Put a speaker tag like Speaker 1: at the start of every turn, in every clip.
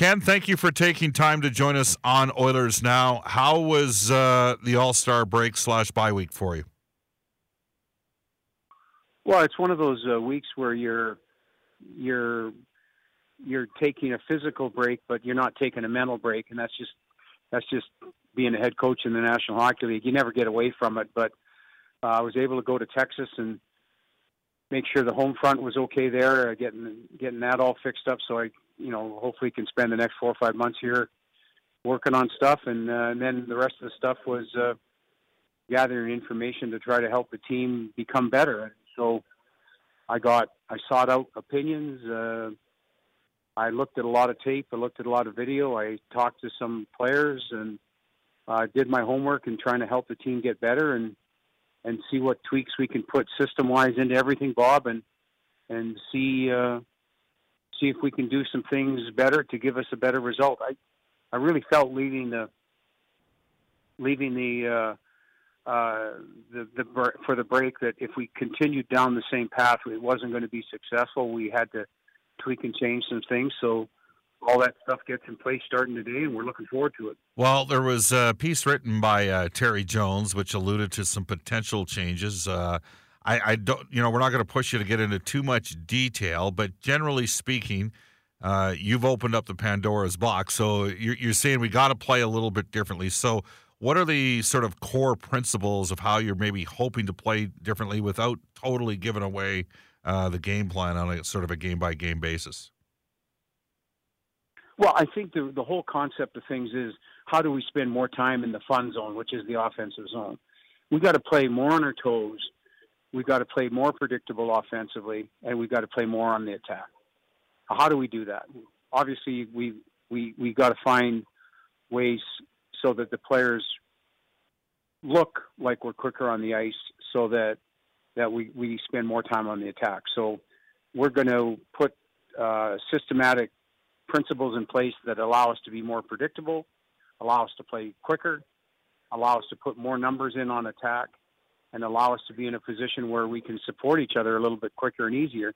Speaker 1: Ken, thank you for taking time to join us on Oilers Now. How was uh, the All Star break slash bye week for you?
Speaker 2: Well, it's one of those uh, weeks where you're you're you're taking a physical break, but you're not taking a mental break, and that's just that's just being a head coach in the National Hockey League. You never get away from it. But uh, I was able to go to Texas and make sure the home front was okay there, uh, getting getting that all fixed up. So I, you know, hopefully can spend the next four or five months here working on stuff, and, uh, and then the rest of the stuff was uh, gathering information to try to help the team become better. So I got I sought out opinions. Uh, I looked at a lot of tape. I looked at a lot of video. I talked to some players and uh, did my homework and trying to help the team get better and and see what tweaks we can put system wise into everything, Bob, and and see uh, see if we can do some things better to give us a better result. I I really felt leaving the leaving the uh, uh, the, the for the break that if we continued down the same path, it wasn't going to be successful. We had to tweak and change some things. So all that stuff gets in place starting today, and we're looking forward to it.
Speaker 1: Well, there was a piece written by uh, Terry Jones which alluded to some potential changes. Uh, I, I, don't, you know, we're not going to push you to get into too much detail, but generally speaking, uh, you've opened up the Pandora's box. So you're, you're saying we got to play a little bit differently. So, what are the sort of core principles of how you're maybe hoping to play differently without totally giving away uh, the game plan on a sort of a game by game basis?
Speaker 2: Well, I think the the whole concept of things is how do we spend more time in the fun zone, which is the offensive zone. We got to play more on our toes. We've got to play more predictable offensively, and we've got to play more on the attack. How do we do that? Obviously, we we we got to find ways so that the players look like we're quicker on the ice, so that that we we spend more time on the attack. So we're going to put uh, systematic principles in place that allow us to be more predictable, allow us to play quicker, allow us to put more numbers in on attack, and allow us to be in a position where we can support each other a little bit quicker and easier.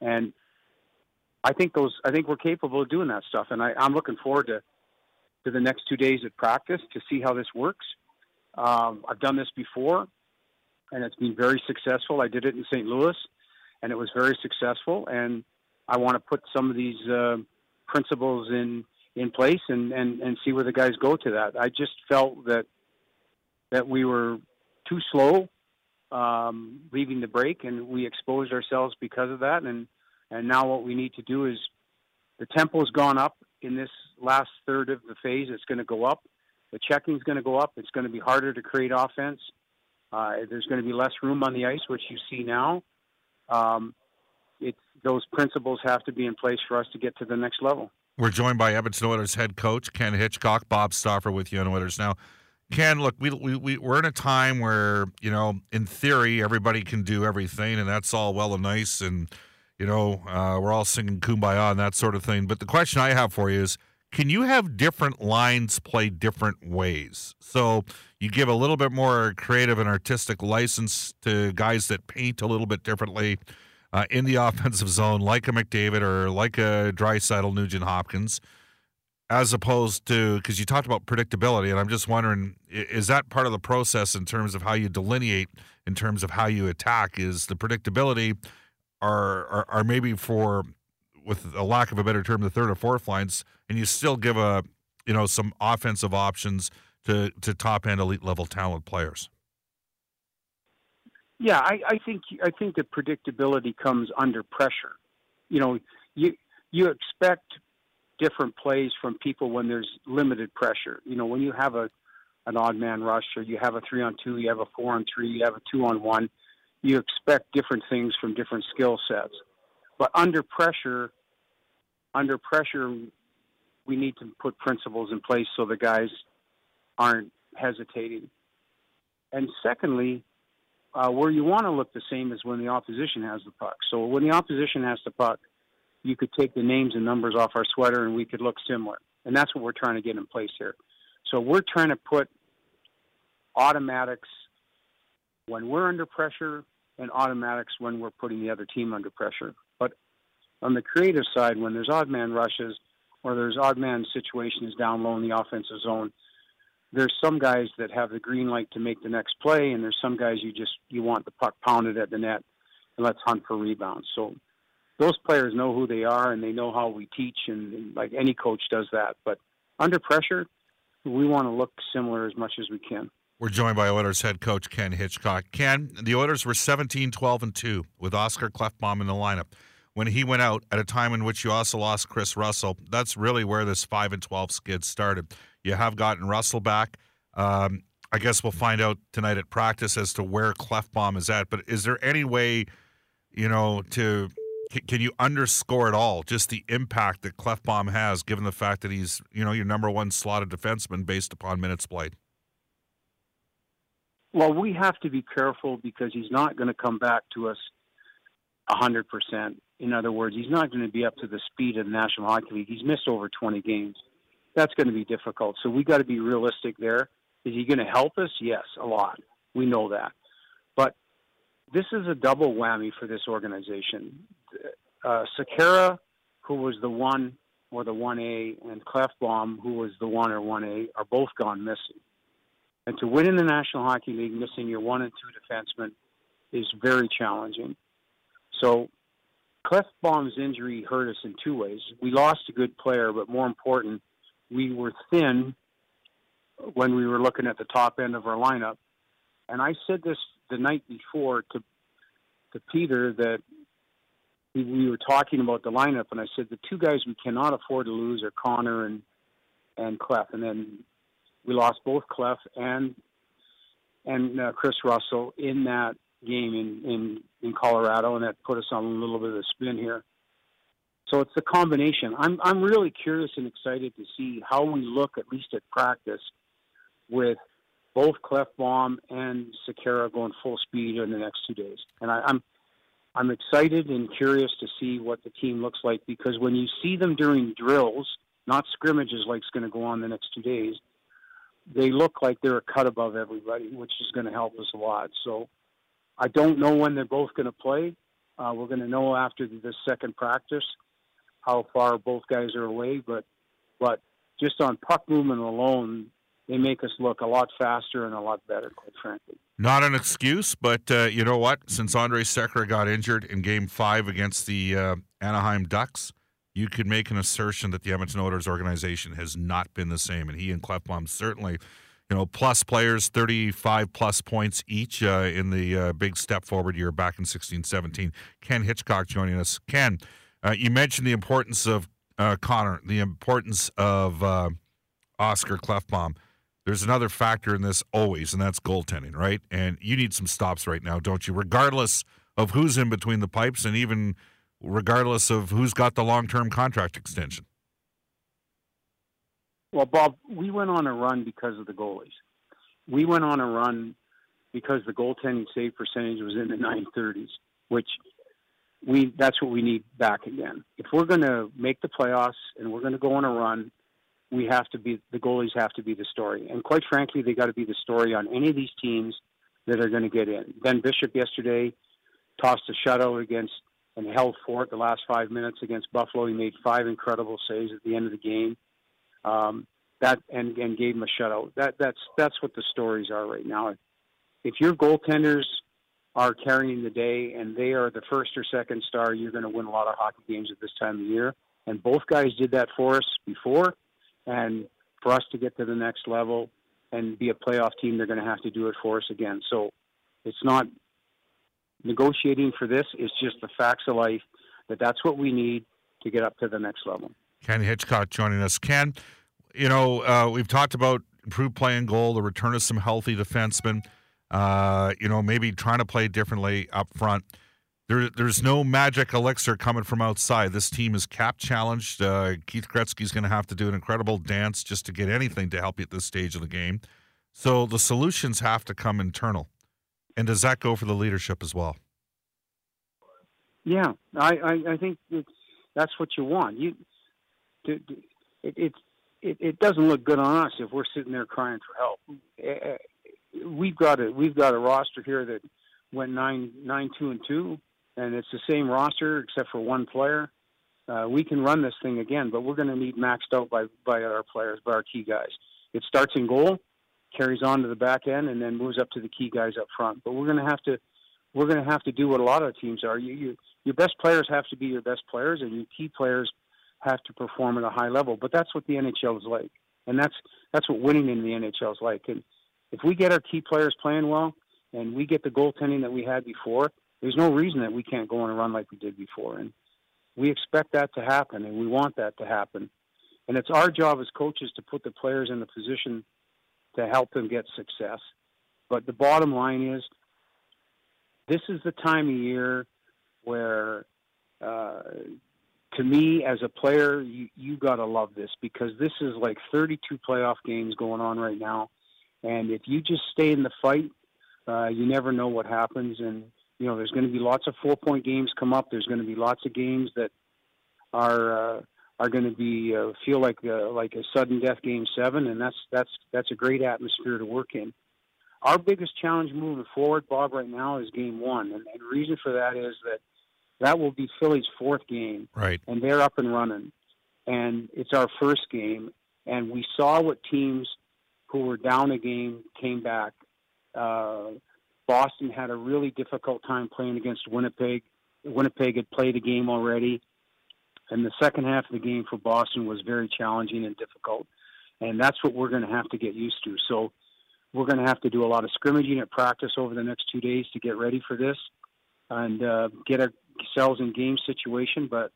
Speaker 2: And I think those I think we're capable of doing that stuff, and I, I'm looking forward to to the next two days at practice to see how this works. Um, I've done this before, and it's been very successful. I did it in St. Louis, and it was very successful. And I want to put some of these uh, principles in in place and, and, and see where the guys go to that. I just felt that that we were too slow um, leaving the break, and we exposed ourselves because of that. And and now what we need to do is the tempo's gone up in this last third of the phase. It's going to go up. The checking is going to go up. It's going to be harder to create offense. Uh, there's going to be less room on the ice, which you see now. Um, those principles have to be in place for us to get to the next level.
Speaker 1: We're joined by Edmonton Oilers head coach Ken Hitchcock, Bob Stauffer with you on Oilers now. Ken, look, we, we, we, we're in a time where, you know, in theory, everybody can do everything, and that's all well and nice. And, you know, uh, we're all singing kumbaya and that sort of thing. But the question I have for you is can you have different lines play different ways? So you give a little bit more creative and artistic license to guys that paint a little bit differently uh, in the offensive zone, like a McDavid or like a Draisaitl, Nugent Hopkins, as opposed to because you talked about predictability, and I'm just wondering, is that part of the process in terms of how you delineate, in terms of how you attack? Is the predictability, are are, are maybe for, with a lack of a better term, the third or fourth lines, and you still give a, you know, some offensive options to to top end elite level talent players.
Speaker 2: Yeah, I, I think I think the predictability comes under pressure. You know, you you expect different plays from people when there's limited pressure. You know, when you have a an odd man rush or you have a three on two, you have a four on three, you have a two on one, you expect different things from different skill sets. But under pressure, under pressure, we need to put principles in place so the guys aren't hesitating. And secondly, uh, where you want to look the same is when the opposition has the puck. So when the opposition has the puck, you could take the names and numbers off our sweater and we could look similar. And that's what we're trying to get in place here. So we're trying to put automatics when we're under pressure and automatics when we're putting the other team under pressure. But on the creative side, when there's odd man rushes, or there's odd man situations down low in the offensive zone, there's some guys that have the green light to make the next play, and there's some guys you just you want the puck pounded at the net and let's hunt for rebounds. So those players know who they are and they know how we teach, and, and like any coach does that. But under pressure, we want to look similar as much as we can.
Speaker 1: We're joined by Oilers head coach Ken Hitchcock. Ken, the Oilers were 17, 12, and 2 with Oscar Klefbom in the lineup. When he went out at a time in which you also lost Kris Russell, that's really where this 5 and 12 skid started. You have gotten Russell back. Um, I guess we'll find out tonight at practice as to where Klefbom is at. But is there any way, you know, to can you underscore at all just the impact that Klefbom has, given the fact that he's you know your number one slotted defenseman based upon minutes played?
Speaker 2: Well, we have to be careful because he's not going to come back to us 100%. In other words, he's not going to be up to the speed of the National Hockey League. He's missed over 20 games. That's going to be difficult. So we got to be realistic there. Is he going to help us? Yes, a lot. We know that. But this is a double whammy for this organization. Uh, Sekera, who was the one or the 1A, and Klefbom, who was the 1 or 1A, are both gone missing. And to win in the National Hockey League, missing your one and two defensemen is very challenging. So Klefbom's injury hurt us in two ways. We lost a good player, but more important, we were thin when we were looking at the top end of our lineup. And I said this the night before to to Peter that we were talking about the lineup, and I said the two guys we cannot afford to lose are Connor and and Clef. And then we lost both Clef and and uh, Kris Russell in that game in, in in Colorado, and that put us on a little bit of a spin here. So it's the combination. I'm I'm really curious and excited to see how we look at least at practice with both Klefbom and Sekera going full speed in the next two days, and I, I'm I'm excited and curious to see what the team looks like because when you see them during drills, not scrimmages like it's going to go on the next two days, they look like they're a cut above everybody, which is going to help us a lot. So I don't know when they're both going to play. Uh, we're going to know after the second practice how far both guys are away, but but just on puck movement alone, they make us look a lot faster and a lot better, quite frankly.
Speaker 1: Not an excuse, but uh, you know what? Since Andre Sekera got injured in Game Five against the uh, Anaheim Ducks, you could make an assertion that the Edmonton Oilers organization has not been the same, and he and Klefbom certainly, you know, plus players, thirty-five plus points each uh, in the uh, big step forward year back in 16-17. Ken Hitchcock joining us. Ken, uh, you mentioned the importance of uh, Connor, the importance of uh, Oscar Klefbom. There's another factor in this always, and that's goaltending, right? And you need some stops right now, don't you? Regardless of who's in between the pipes, and even regardless of who's got the long term contract extension?
Speaker 2: Well, Bob, we went on a run because of the goalies. We went on a run because the goaltending save percentage was in the 930s, which we that's what we need back again. If we're going to make the playoffs and we're going to go on a run, we have to be the goalies have to be the story. And quite frankly, they got to be the story on any of these teams that are going to get in. Ben Bishop yesterday tossed a shutout against and held fort the last five minutes against Buffalo. He made five incredible saves at the end of the game. Um, that and, and gave him a shutout. That that's that's what the stories are right now. If your goaltenders are carrying the day and they are the first or second star, you're going to win a lot of hockey games at this time of year. And both guys did that for us before, and for us to get to the next level and be a playoff team, they're going to have to do it for us again. So it's not negotiating for this it's just the facts of life that that's what we need to get up to the next level.
Speaker 1: Ken Hitchcock joining us. Ken, you know, uh, we've talked about improved play and goal, the return of some healthy defensemen, uh, you know, maybe trying to play differently up front. There, there's no magic elixir coming from outside. This team is cap challenged. Uh, Keith Gretzky's going to have to do an incredible dance just to get anything to help you at this stage of the game. So the solutions have to come internal. And does that go for the leadership as well?
Speaker 2: Yeah, I, I, I think that's what you want. You, to, to, it, it, it doesn't look good on us if we're sitting there crying for help. We've got a we've got a roster here that went nine nine two and two, and it's the same roster except for one player. uh, we can run this thing again, but we're going to need maxed out by by our players, by our key guys. It starts in goal, carries on to the back end, and then moves up to the key guys up front. But we're going to have to we're going to have to do what a lot of teams are. You, you your best players have to be your best players, and your key players have to perform at a high level. But that's what the NHL is like, and that's that's what winning in the NHL is like. And if we get our key players playing well, and we get the goaltending that we had before, there's no reason that we can't go on a run like we did before. And we expect that to happen, and we want that to happen. And it's our job as coaches to put the players in the position to help them get success. But the bottom line is, this is the time of year where, uh, to me as a player, you you got to love this because this is like 32 playoff games going on right now, and if you just stay in the fight, uh, you never know what happens. And you know, there's going to be lots of four point games come up. There's going to be lots of games that are uh, are going to be uh, feel like uh, like a sudden death game seven, and that's that's that's a great atmosphere to work in. Our biggest challenge moving forward, Bob, right now is game one, and, and the reason for that is that that will be Philly's fourth game,
Speaker 1: right?
Speaker 2: And they're up and running, and it's our first game, and we saw what teams who were down a game came back. Uh, Boston had a really difficult time playing against Winnipeg. Winnipeg had played a game already, and the second half of the game for Boston was very challenging and difficult. And that's what we're going to have to get used to. So we're going to have to do a lot of scrimmaging at practice over the next two days to get ready for this and uh, get ourselves in game situation. But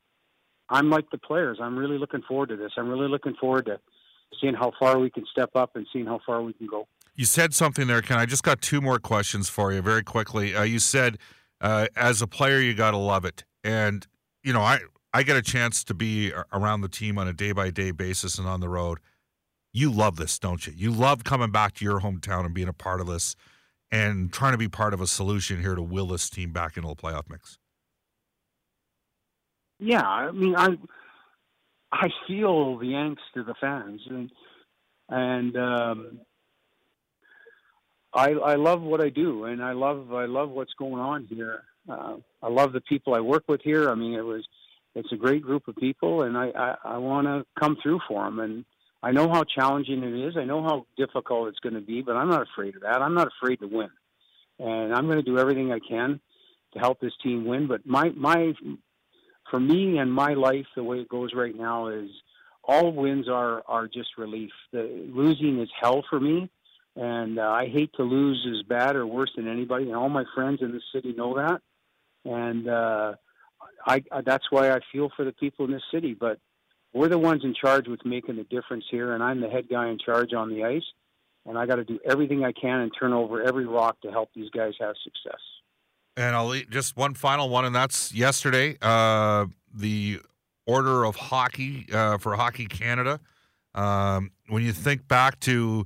Speaker 2: I'm like the players. I'm really looking forward to this. I'm really looking forward to seeing how far we can step up and seeing how far we can go.
Speaker 1: You said something there, Ken. I just got two more questions for you very quickly. Uh, you said, uh, as a player, you got to love it. And, you know, I, I get a chance to be around the team on a day by day basis and on the road. You love this, don't you? You love coming back to your hometown and being a part of this and trying to be part of a solution here to will this team back into the playoff mix.
Speaker 2: Yeah, I mean, I I feel the angst of the fans, and and um, I I love what I do, and I love I love what's going on here. Uh, I love the people I work with here. I mean, it was it's a great group of people, and I I, I want to come through for them. And I know how challenging it is. I know how difficult it's going to be, but I'm not afraid of that. I'm not afraid to win, and I'm going to do everything I can to help this team win. But my my for me and my life, the way it goes right now is all wins are are just relief. The losing is hell for me and uh, I hate to lose as bad or worse than anybody. And all my friends in the city know that, and uh, I, I that's why I feel for the people in this city. But we're the ones in charge with making the difference here, and I'm the head guy in charge on the ice, and I got to do everything I can and turn over every rock to help these guys have success.
Speaker 1: And I'll just one final one, and that's yesterday. Uh, the Order of Hockey uh, for Hockey Canada. Um, when you think back to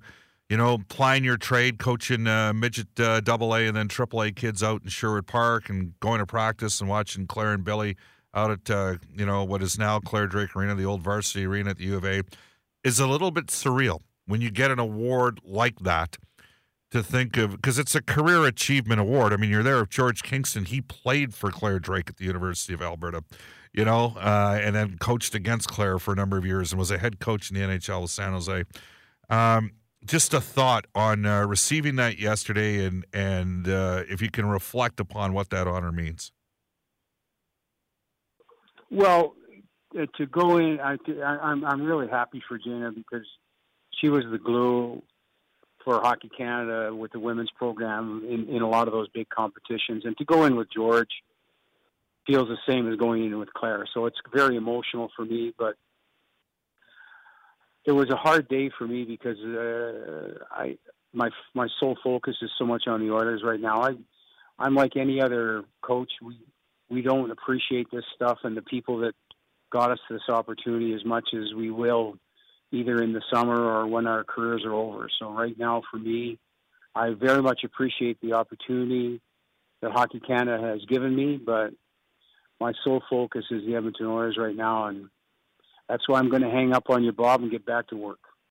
Speaker 1: you know, plying your trade, coaching uh, midget uh, A and then triple A kids out in Sherwood Park and going to practice and watching Clare and Billy out at, uh, you know, what is now Clare Drake Arena, the old varsity arena at the U of A, is a little bit surreal when you get an award like that to think of, because it's a career achievement award. I mean, you're there George Kingston. He played for Clare Drake at the University of Alberta, you know, uh, and then coached against Clare for a number of years and was a head coach in the NHL with San Jose. Um, just a thought on uh, receiving that yesterday, and and uh, if you can reflect upon what that honor means.
Speaker 2: Well, uh, to go in, I, I'm I'm really happy for Jayna because she was the glue for Hockey Canada with the women's program in, in a lot of those big competitions, and to go in with George feels the same as going in with Clare. So it's very emotional for me, but it was a hard day for me because uh, I my my sole focus is so much on the Oilers right now. I I'm like any other coach. We we don't appreciate this stuff and the people that got us this opportunity as much as we will either in the summer or when our careers are over. So right now for me, I very much appreciate the opportunity that Hockey Canada has given me, but my sole focus is the Edmonton Oilers right now and that's why I'm going to hang up on you, Bob, and get back to work.